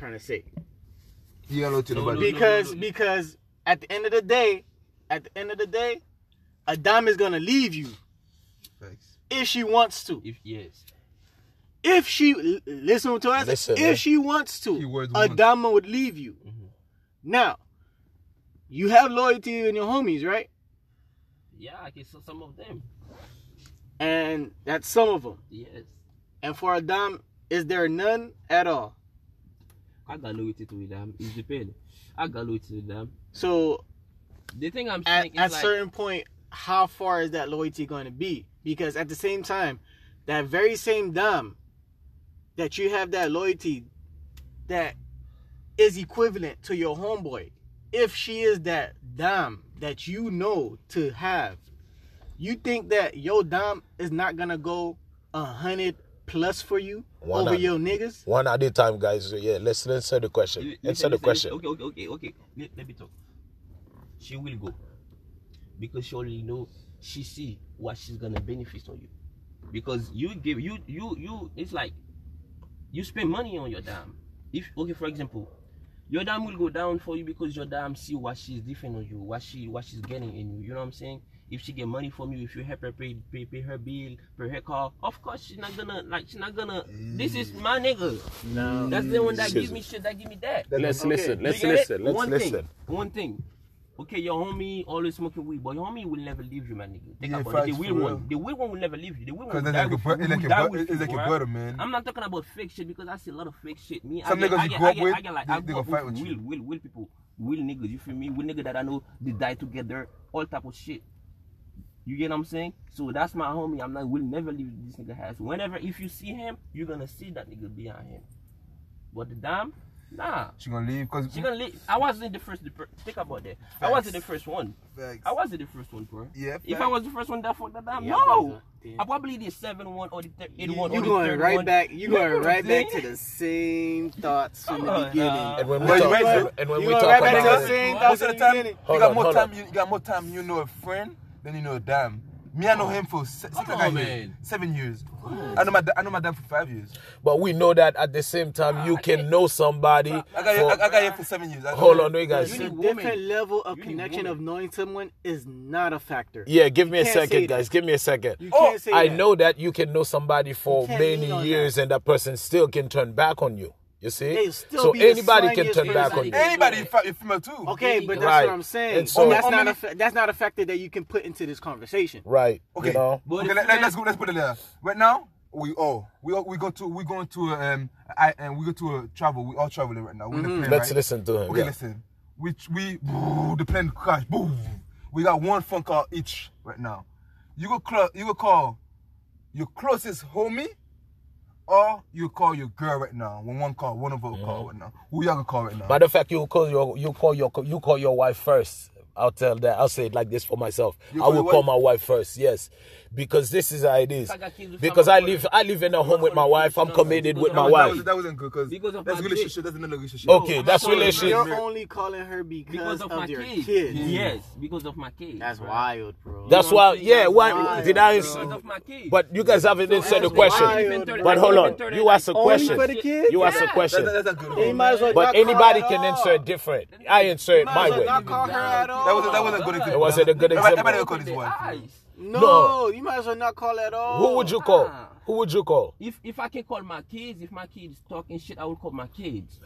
trying to say. You gotta to No, nobody. no, Because no. because at the end of the day, at the end of the day, a dime is gonna leave you Facts. if she wants to. If yes, If she l- listen to us, Listen, if man. she wants to, Keywords a wants. would leave you. Mhm. Now, you have loyalty in your homies, right? yeah, I can sell some of them. And that's some of them. Yes, And for a dime, is there none at all? I got loyalty to them. It depends. I got loyalty to them. So The thing I'm at at like, certain point, how far is that loyalty going to be? Because at the same time, that very same dumb that you have that loyalty that is equivalent to your homeboy, if she is that dumb that you know to have, you think that your dumb is not gonna go a hundred plus for you Why over not? your niggas? One at a time, guys. Yeah, let's let's answer the question. Li- Answer listen, the listen, question. listen. Okay, okay, okay, okay. Let, let me talk. She will go because she already know she see what she's gonna benefit on you. Because you give you you you it's like you spend money on your dam. If okay, for example, your dam will go down for you because your dam see what she's different on you, what she what she's getting in you. You know what I'm saying? If she get money from you, if you help her pay pay, pay her bill, pay her car, of course she's not gonna like she's not gonna. This is my nigga. No. That's the one that Excuse gives me. me shit. That give me that. Let's Okay. listen. Let's You get it? listen. Let's one listen. Thing, one thing. Okay, your homie always smoking weed, but your homie will never leave you, my nigga. Think Yeah, about it. The for real real. one. The real one will never leave you. The real one Cause will that's die like a with bro- you. it's like will a die bro- with it's like a bruh. brother, man. I'm not talking about fake shit because I see a lot of fake shit. Me, Some I get, niggas I you get, grew I get, with, I get like, they- I they gonna fight with with real, you. real, real people, real niggas. You feel me? Will niggas that I know they die together, all type of shit. You get what I'm saying? So that's my homie. I'm not will never leave this nigga house. Whenever if you see him, you're gonna see that nigga behind him. But the damn, nah. She gonna leave cause She gonna leave. I wasn't the first. The, fir- think about that. I wasn't the first one. Facts. I wasn't the first one, bro. Yeah, If. I was the first one that fucked that down, Yeah, no. but, uh, I probably the seven one or the thir- eight You- one. You going third right one. back. You know going right back to the same thoughts from the beginning. nah. And when we But talk, right, and when You we talk right back about the same thoughts Most from the the time, beginning. you, got more time. You, you got more time. You know a friend than you know damn. Me, I know oh. him for se- since Come on, man. seven years. I know my da- I know my dad for five years. but we know that at the same time you ah, can eh. know somebody. I got here, for- I, I got here for seven years. I- Hold on, wait, guys. You It's a woman. different level of You connection of knowing someone is not a factor. Yeah, give me a can't say second, that. guys. Give me a second. You Oh, can't say I that. know that you can know somebody for can't lean many on years and that person still can turn back on you. You see? Still so anybody can turn back on you. Anybody in fact, female too. Okay, but that's Right. what I'm saying. And so- that's not a fa- that's not a factor that you can put into this conversation. Right. Okay. You know? Okay, if let, us go. Let's put it there. Right now, we all we all, we go to we going to um I and we go to a travel. We all traveling right now. We're in the plane, Mm-hmm. Let's right? listen to him. Okay, yeah. listen. We we the plane crash. Boom. We got one phone call each right now. You go call. You go call your closest homie, or you call your girl right now. When one call, one of us call right now. Who y'all gonna call right now? Matter of fact, you call your you call your you call your wife first. I'll tell that. I'll say it like this for myself. You I will call my wife first. Yes, because this is how it is. If I got kids with Because I live I live in a home with my wife. I'm committed with my my wife. that wasn't good because Because that's my relationship. That's another relationship. Okay, I'm that's not calling relationship. You're only calling her because, because of, of, my your kids. kids. Yes, because of my kids. That's bro. wild, bro. That's You know what why. I'm? Yeah. That's Why wild, did I? Because ans- my kids. But you guys haven't answered the question. But hold on, you asked a question. for the kids? You asked a question. That, that, that's good. Then you might as well But anybody can at answer it different. I answer it my way. not call her at all. That was a, that was a good example. It wasn't a good example. Everybody will call this wife. Eyes. No, No. you might as well not call at all. Who would you call? Ah. Who would you call? If if I can call my kids, if my kids talking shit, I will call my kids.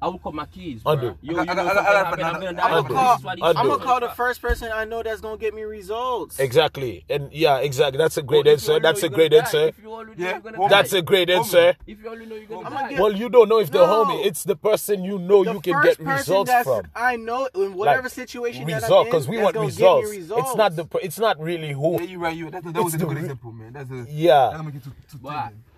I will call my kids. Undo. Bro. Yo, I- you I- know I- something I- I- happened, I- I'm gonna I- die. I'm gonna call. This is what Undo. I'm gonna call the first person I know that's gonna get me results. Exactly. And yeah, exactly. That's a great If you answer. That's a great answer. If you only know Yeah, you're gonna woman. That's a great answer. If you only know you're gonna die. get- Well, you don't know if the No. homie. It's the person you know The you can get person results that's- from. I know in whatever Like, situation result that I'm in, because we that's want gonna results. Me results. It's not the. It's not really who. Yeah, you right. You that, that was a good re- example, man. That's a Yeah.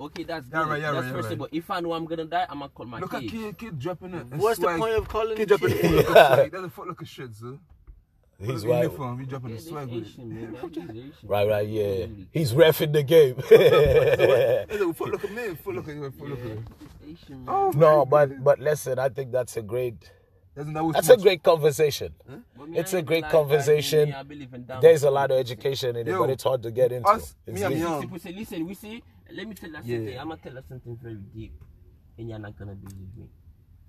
That'll make it too too. But, too okay, that's good. Right, yeah, that's right, first right. thing. But if I know I'm gonna die, I'm gonna call my Look at kid, kid dropping it. and What's the point of calling Kid the dropping kid? the swag. That's a foot look of shit, sir. He's Look at right. uniform. He dropping Yeah, the this swag with it. Asian, man. That is Asian. Right, right, yeah. He's refing the game. Foot look of man. Foot look of foot look of. Asian. Oh no, but but listen, I think that's a great. That That's a much. great conversation. But me, It's I a ain't great gonna lie, guys, conversation. I believe in There's a lot of education in it, Yo, but it's hard to get into. us- It's me and deep. Young. Listen, listen, listen, we see. Let me tell you Yeah. something. I'm gonna tell you something very deep. and you're not gonna believe me.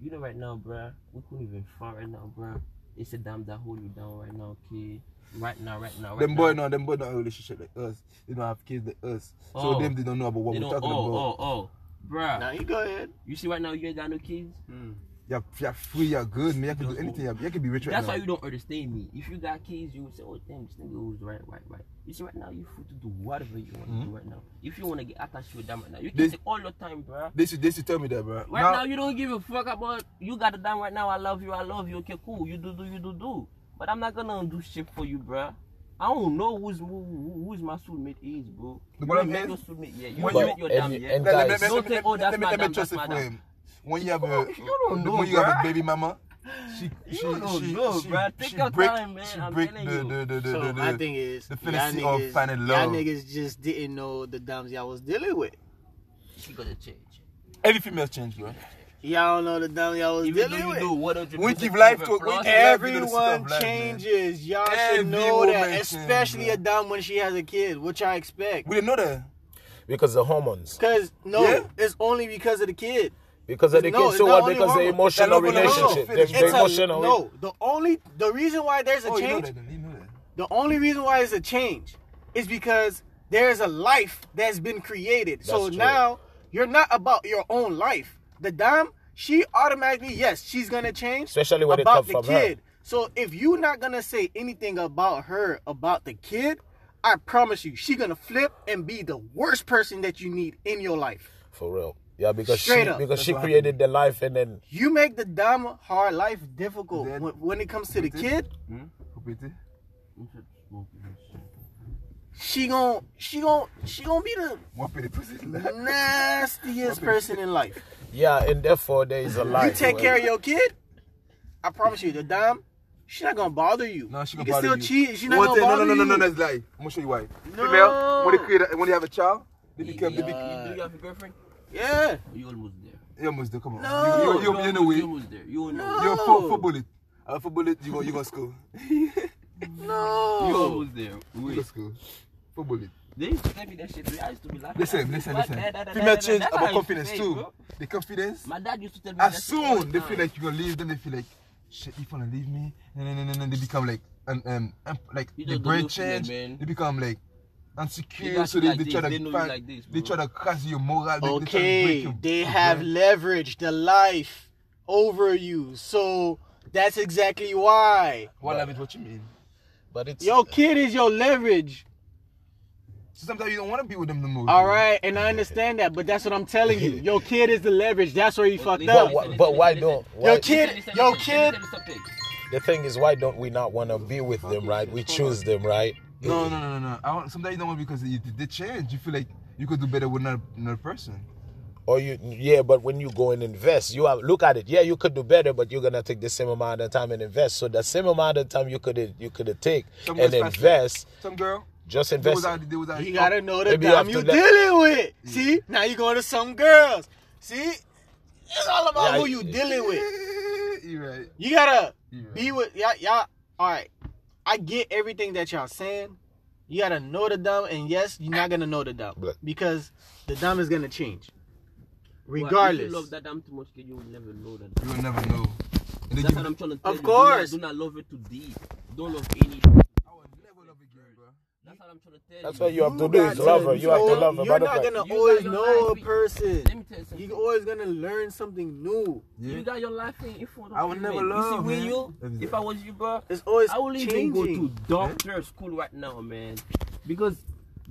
You know, right now, bruh, we couldn't even fight right now, bruh. It's a damn that hold you down right now, okay? Right now, right now, right Them now. boy no, them boy not in a relationship like us. They don't have kids like us. So Oh. them they don't know about what They we're talking Oh, about. oh, oh, oh. bruh. Now you go ahead. You see, right now, you ain't got no kids. Hmm. You're, you're free, you're good, man. You can do anything. You can be rich right That's now. why you don't understand me. If you got kids, you would say, "Oh, damn, this nigga was right, right, right." You see, right now, you free to do whatever you want to do hmm? right now. If you want to get attached to a dam right now, you can This- take all your time, bro. This should, they should tell me that, bro. Right now, you don't give a fuck about you got a dime right now. I love you. I love you. Okay, cool. You do do you do do. But I'm not gonna do shit for you, bro. I don't know who's who, who's my soulmate is, bro. The You one ain't met is- your soulmate yeah. You When ain't you- met your and- Yeah, and yet. Let- let- guys- let- Don't let- say, let- "Oh, that's let me- my let me dam, trust that's it my for him. When you have a, You don't know, when you have a baby mama, she, You she, don't she, know, she, bruh. Take she your break, time, man. she I'm break telling the, you. the, the, the, So the, my thing is, the y'all fantasy of niggas, finding y'all niggas just didn't know the dumbs y'all was dealing with. She gonna change. Every female change, bro. Y'all don't know the dumb y'all was Even dealing you with. do, what We do give life to- it we process? give every- Everyone stuff like that. changes. Y'all Every should know that, change, especially bro. a dumb when she has a kid. What y'all expect? We didn't know that. because the hormones. Because no, Yeah. it's only because of the kid. Because of the No, kids. it's So what? Because the emotional That love will never relationship. finish, The, bro. the It's a, emotional. no, the only the reason why there's a Oh, you know change, that. You know that. the only reason why it's a change is because there's a life that's been created. so true. now you're not about your own life. The dime, she automatically, yes, she's gonna change. Especially when it about the from her. kid. So if you're not gonna say anything about her about the kid, I promise you, she gonna flip and be the worst person that you need in your life. For real. Yeah, because Straight she up. because That's she what created the life and then You make the dumb hard life difficult Then- when, when it comes to the kid. Hmm? Kupiti. She gon' she gon' she gonna be the What pity pussy? nastiest person in life. yeah, and therefore there is a life. You take care of your kid, I promise you, the dime, she's not gonna bother you. No, she gonna can bother still you. cheat. She's not One gonna thing, no, bother no, no, no, you. no, that's lie. I'm gonna show you why. No. Female, when they create, a, when they have a child, they become, they Do become. do you have a girlfriend? Yeah. You almost there. You almost there. Come on. No. You, you, you, you, you know You almost there. You know. No. You're four, four bullet. Uh, four bullet. You go, you go school. you No. You almost there. go Wait. school. Four bullet. They used to tell me that shit. I used to be laughing. Listen, at listen, listen. Female change about confidence feel, too. bro. The confidence. My dad used to tell me that As soon they feel like you're gonna leave, then they feel like, shit, you wanna leave me, and then, and then, and then they become like, um, um, like You the brain don't feel it, change. man. They become like They insecure, got so they, like they try this, to they find- like this, they try to crash your moral. They, they try to break Okay, your, they have brain. leveraged the life over you, so that's exactly why. What love is what you mean? But it's Your kid is your leverage. So sometimes you don't want to be with them the most. All right, and I understand that, but that's what I'm telling you. Your kid is the leverage. That's where you fucked listen, up. but, why- but why don't why, Your kid, Listen, listen, your kid. the thing is why don't we not want to be with them right we choose them right No, no, no, no, no. I want, sometimes you don't want because you, they change. You feel like you could do better with another, another person. or you yeah but when you go and invest you have look at it yeah you could do better but you're gonna take the same amount of time and invest so the same amount of time you could you could take Some and girls faster. invest Some girl. just They invest was out, they was out, You gotta know the Maybe you dumb have you to let- dealing with. See, now you're going to some girls. See, it's all about Yeah, who you dealing with. you right. You gotta You right. be with y'all. Y'all, all right. I get everything that y'all saying. You gotta know the dumb, and yes, you're not gonna know the dumb But- because the dumb is gonna change, Well, regardless. If you love that damn too much, you will never know that. You will never know. And That's give- what I'm trying to tell Of you. course. Do not, do not love it too deep. Don't love any. I will never love a girl, bro. That's what I'm trying to tell that's you. what you have to do got is love her You have to love her. You're not gonna You always know a person. Let me tell you something. You're always gonna learn something new. Yeah. You got your life in in front of I would you, never man. You see, love, when man. you, That is if. I was you, bro, It's always I would even go to changing. doctor school right now, man. Because,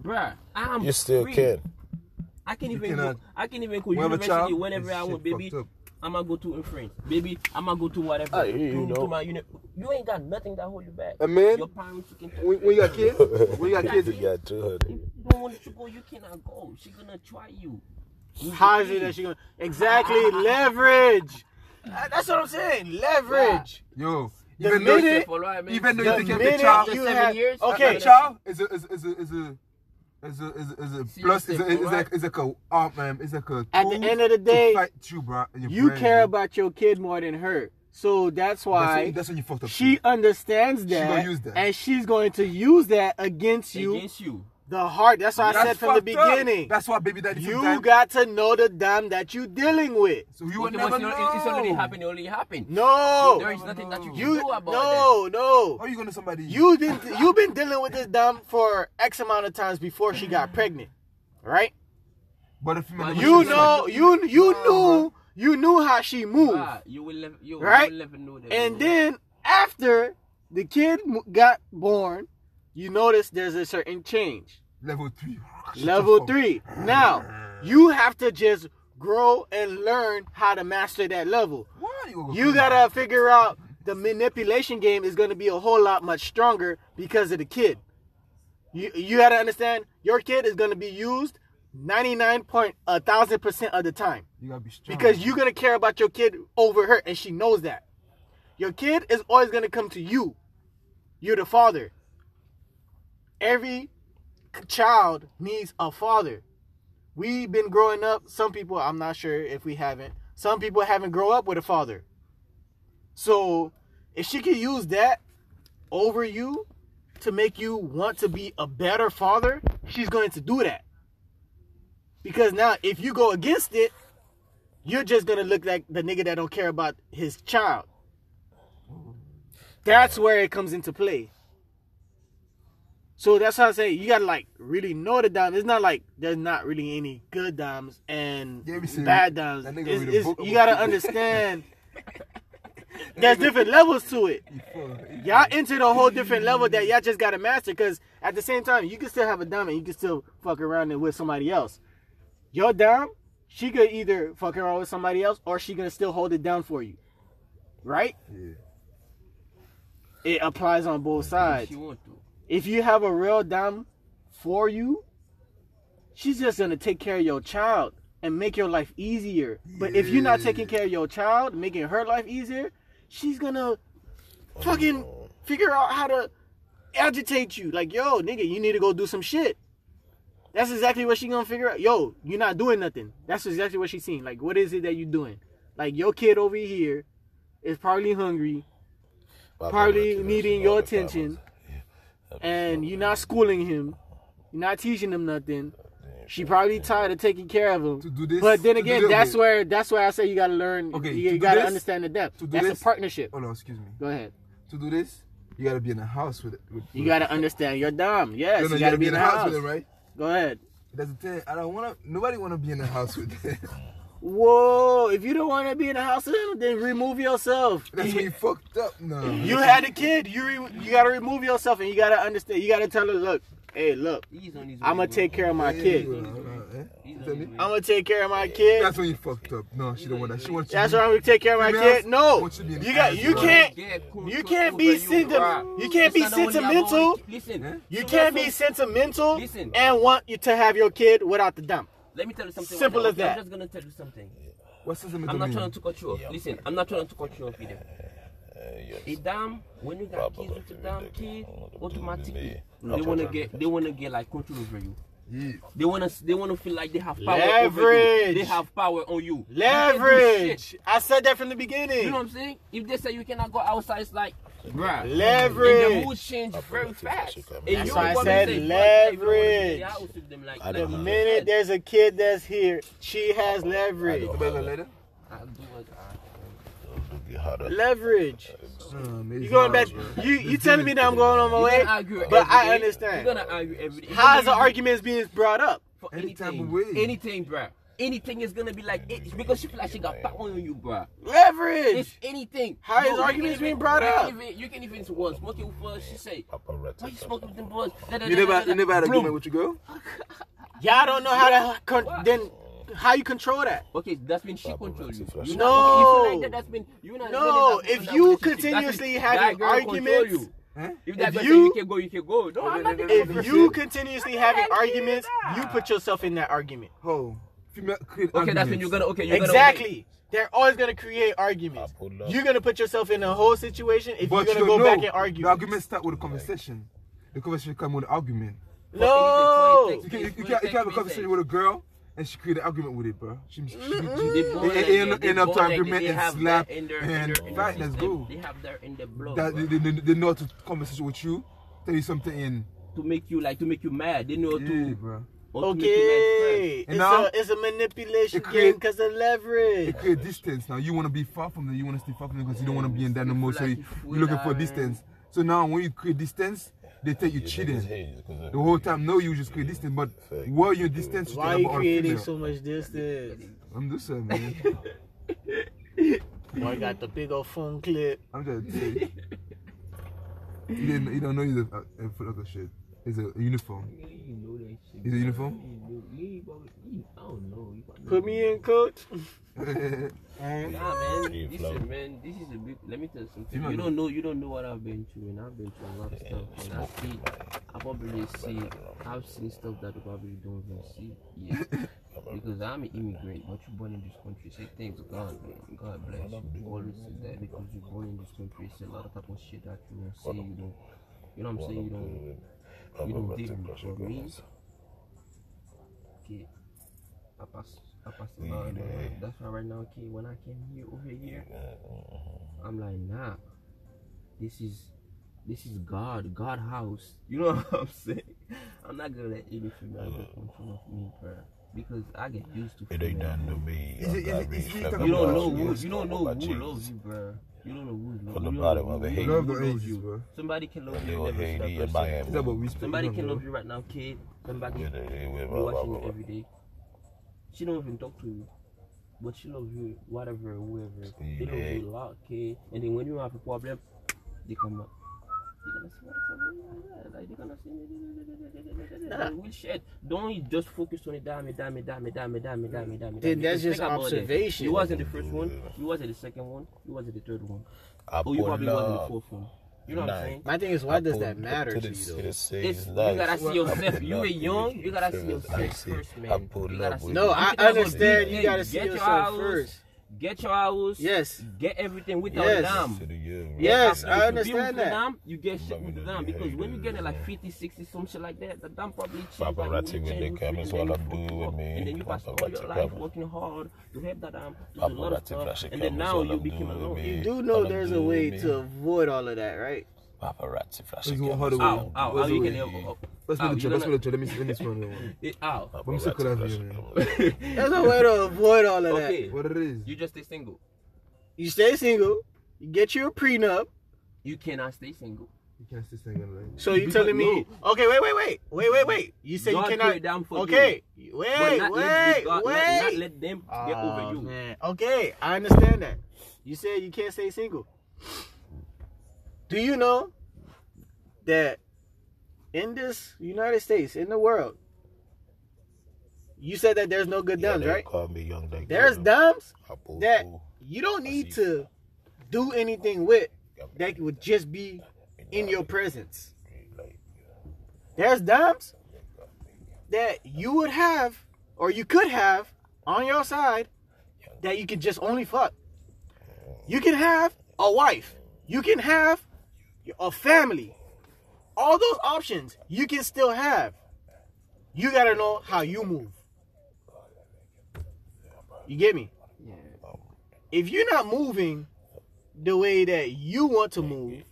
bruh, I'm you still free. can I can You even cannot- go. I can even go We have a university child, whenever I shit want, baby. Fucked up. I'ma go to in France, baby. I'ma go to whatever. Ah, you to, know. to my uni- You ain't got nothing that hold you back. A man, Your parents you can. when, when you got kids, when you got kids, you got 200 If you don't want to go, you cannot go. She gonna try you. You How is it that she gonna exactly leverage? Uh, That's what I'm saying. Leverage. yo, The even though, minute- Follow her, man. even though you The take care of the child, you seven have years, okay, child is a is a is a is a is a, is a, is a See, plus you is a, say, is alright. a, is like a um, um is like a At the end of the day, you, bro. you brain, care bro. about your kid more than her. So that's That's why when, that's when you fucked up. she too. understands She that, gonna use that. and she's going to use that against you against you. The heart. That's what I said from the fucked up. beginning. That's why baby daddy You sometimes- got to know the dam that you're dealing with. So you would Okay, never it's, know. not- it's already happened. It already happened. No. There is nothing that you can You do about no no. How you gonna somebody? You've been you've been dealing with this dam for X amount of times before she got pregnant, right? But if you But You know you you knew you knew how she moved, Ah, you will never, you, Right? you will never know that. and then after the kid got born, you notice there's a certain change. level three. Level three. Now you have to just grow and learn how to master that level. You, You gotta figure out the manipulation game is gonna be a whole lot much stronger because of the kid. You you gotta understand your kid is gonna be used ninety nine point a thousand percent of the time You gotta be strong. because you're gonna care about your kid over her and she knows that. Your kid is always gonna come to you. You're the father. Every child needs a father. We've been growing up. Some people, I'm not sure if we haven't. Some people haven't grown up with a father. So if she can use that over you to make you want to be a better father, she's going to do that. Because now if you go against it, you're just gonna look like the nigga that don't care about his child. That's where it comes into play. So that's how I say you gotta like really know the dime. It's not like there's not really any good dimes and Yeah, we see bad that dimes. It's- it's- you gotta understand. There's different levels to it. Y'all entered a whole different level that y'all just gotta master. Because at the same time, you can still have a dime and you can still fuck around and with somebody else. Your dime, she could either fuck around with somebody else or she gonna still hold it down for you. Right? Yeah. It applies on both if sides. You want to. If you have a real dime for you, she's just gonna take care of your child and make your life easier. But if you're not taking care of your child, making her life easier, she's gonna fucking figure out how to agitate you. Like, yo, nigga, you need to go do some shit. That's exactly what she gonna figure out. Yo, you're not doing nothing. That's exactly what she's seeing. Like, what is it that you're doing? Like, your kid over here is probably hungry, probably needing your attention, and you're not schooling him. You're not teaching him nothing. She probably tired of taking care of him. To do this, but then again, that's okay. where that's where I say you gotta learn. Okay, you to gotta this- understand the depth. to do That's this- a partnership. Oh no, excuse me. Go ahead. To do this, you gotta be in the house with it. With, You with- gotta understand your dom. Yes, No, no, you gotta be in the house. with it, right? Go ahead. That's the thing. I don't wanna. Nobody wanna be in the house with it. Whoa! If you don't want to be in the house with him, then remove yourself. That's when you fucked up. No. You had a kid. You re- you gotta remove yourself, and you gotta understand. You gotta tell her, look, hey, look, He's on his I'm gonna take care of my kid. you know? He's Tell on me. his way. I'm gonna take care of my kid. That's when you fucked up. No, she don't want that. She wants. That's you why I'm gonna take care of my kid. No, you to be in you the got you can't you can't be you, senti- bruh. you can't be It's not only about- sentimental. Listen? You can't be sentimental and want you to have your kid without the dump. What- Let me tell you something. Simple right as that. I'm just gonna tell you something. What's this I'm not trying to cut you off. Listen, I'm not trying to cut you off either. A dam, when you got kids with a damn kid, automatically they wanna get they wanna get like control over you. Yeah. They wanna they wanna feel like they have power over you. Leverage. They have power on you. You can't do shit. Leverage. I said that from the beginning. You know what I'm saying? If they say you cannot go outside, it's like, bruh. And the Leverage. mood change very fast. And That's you why I wanna said say, bruh, you don't wanna be in the leverage. house with them like- I The know. minute there's a kid that's here, she has leverage. You better later. I'll do what I- Leverage. You going back? You you telling me that I'm going on my way? gonna But I understand. You're gonna argue every day. How is the arguments being brought up? For Any type anything, of way. anything, bruh. Anything is gonna be like it because she feel like she got power on you, bruh. It's Leverage. anything. How is arguments being brought up? even- You can even one smoking with her. She say, "Why you smoking with them boys?" Da, da, You never, da, you never had a argument with your girl? Y'all don't know how to con- then how you control that. Okay, that's been she control you. You No. not, okay, if you like that, that's been you not. No, if you continuously been- having that arguments. Huh? If that If girl say you- you can go, you can go. No, I'm not. If you continuously having arguments, you put yourself in that argument. Oh, female create Okay, that's when you're gonna. Okay, you're Exactly. They're always gonna create arguments. I pull up. You're gonna put yourself in a whole situation if But you're gonna don't go know. back and argue. The argument start with a conversation. The conversation come with an argument. No. You can, you, you, can, you can have a conversation with a girl and she create an argument with it, bro. She, she, she, They she, born it- like end- They end up to like that. argument and have slap in their, and in their, in fight, let's go. They have their in the blood. that, they, they, they know to conversation with you, tell you something in to make you like to make you mad. They know Yeah, to bro. Or to make you mad Okay, it's now- a it's a manipulation It game because of leverage. It create distance. Now you want to be far from them. You want to stay far from them because you don't want to be in that no You more. feel So like you, you you're looking for distance. So now when you create distance, they think you cheating. The whole time, no, you just create distance. But while you're distance, you Why are you creating female. so much distance? I'm just saying, man. Boy got the big old phone clip. I'm just saying. You didn't. You don't know he's a, a, a foot of shit. It's a uniform. You know that shit. Is it uniform? You know- you ain't probably- you- I don't know. Put me in, coach. Eh? Nah, man. Free Listen, flow. man. This is a big. Let me tell you something. Female. You don't know. You don't know what I've been through, and I've been through a lot of stuff. And I see. I probably see. I've seen stuff that you probably don't even see yet. because I'm an immigrant, but you're born in this country. Say thanks God, man. God bless you. Always say that because you're born in this country. It's a lot of type of shit that you don't see. You don't. You know what I'm saying? You don't. You don't deal with. For me, okay. I pass. I pass it by. That's why right now, okay, when I came here over here, uh-huh. I'm like, nah. This is this is God, God house. You know what I'm saying? I'm not gonna let any female get in front of me, bro. Because I get used to It ain't done to me. Is it- is it- is it You don't know who you don't know who loves you, bro. You don't know who's From the bottom of who- the you hate. Love know the who ages, you. bro. Somebody can love you. they and were never Haiti stop and person. Miami. Is that what we speak? Somebody can love you right now, kid. Somebody Yeah, they- they- you watching you every day. She don't even talk to you, but she loves you, whatever, whoever. They love you a lot, okay? And then when you have a problem, they come up. They're gonna say, "What's up, man?" Like they're gonna say, "We shit." Don't just focus on it. Damn it, damn it, damn it, damn it, damn it, damn it, damn it. Then that's just think about it. observation. You wasn't the first one. You wasn't the second one. You wasn't the third one. I Oh, you probably wasn't the fourth one. You know what I'm saying? My thing is, why does that matter to to you though? It's, you gotta see yourself. You up are to young. You gotta see yourself icy. first, I man. pull You gotta up see No, you. I understand. you You gotta see Get yourself house, first. Get your house. Yes. Get everything without Yes. them. To the year, right? Yes, I you understand that. them, you get shit with we them because when you get it like yeah. 50, 60, some shit like that, the damn probably change. Paparazzi like, when they come, with it's you, all then I'm you doing with me. And then you pass all your life working hard to help that um, do a lot of Paparazzi stuff, flash and then now you I'm doing alone. You do know there's a way to avoid all of that, right? Paparazzi flash Let's come, go hard it's away. all Ow, ow, the you can help? Let's Ow, make you the Let's don't make the Let me let me smell one. Eh, Ow. Let me see Paparazzi could have flash you. come. There's a way to avoid all of that. Okay, What it is? you just stay single. You stay single, you get you a prenup. You cannot stay single. You can't stay single, right? So you Because- telling me? Okay, wait, wait, wait, wait, wait, wait. You say God you cannot. it down for okay, But wait, not wait, the God- not- wait. Not, let them get Oh, over you. Man. Okay, I understand that. You said you can't stay single. Do you know that in this United States, in the world, you said that there's no good Yeah, dumbs, right? Call me young. There's dumbs that you don't need to do anything with that would just be in your presence. There's dumbs that you would have or you could have on your side that you could just only fuck. You can have a wife. You can have a family. All those options you can still have. You gotta know how you move. You get me? Yeah. If you're not moving the way that you want to move,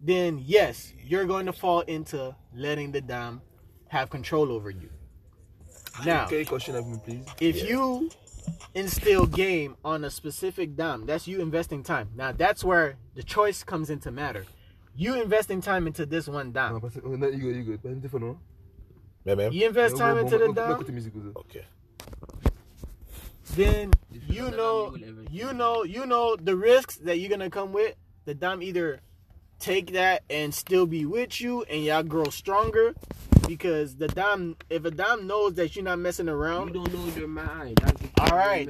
then yes, you're going to fall into letting the dam have control over you. Now, Can you question of me, please? if you instill game on a specific dam, that's you investing time. Now, that's where the choice comes into matter. You investing time into this one No, dam. parce que oh, uh, no, you good, you good. Pas une téléphone, non? Yeah, man. You invest time into the Pas dam, écouter musique, vous. Okay. then you know, you will ever you see. know, you know the risks that you're gonna come with. The dam either take that and still be with you, and y'all grow stronger, because the dom if a dom knows that you're not messing around, You don't know your mind. All right.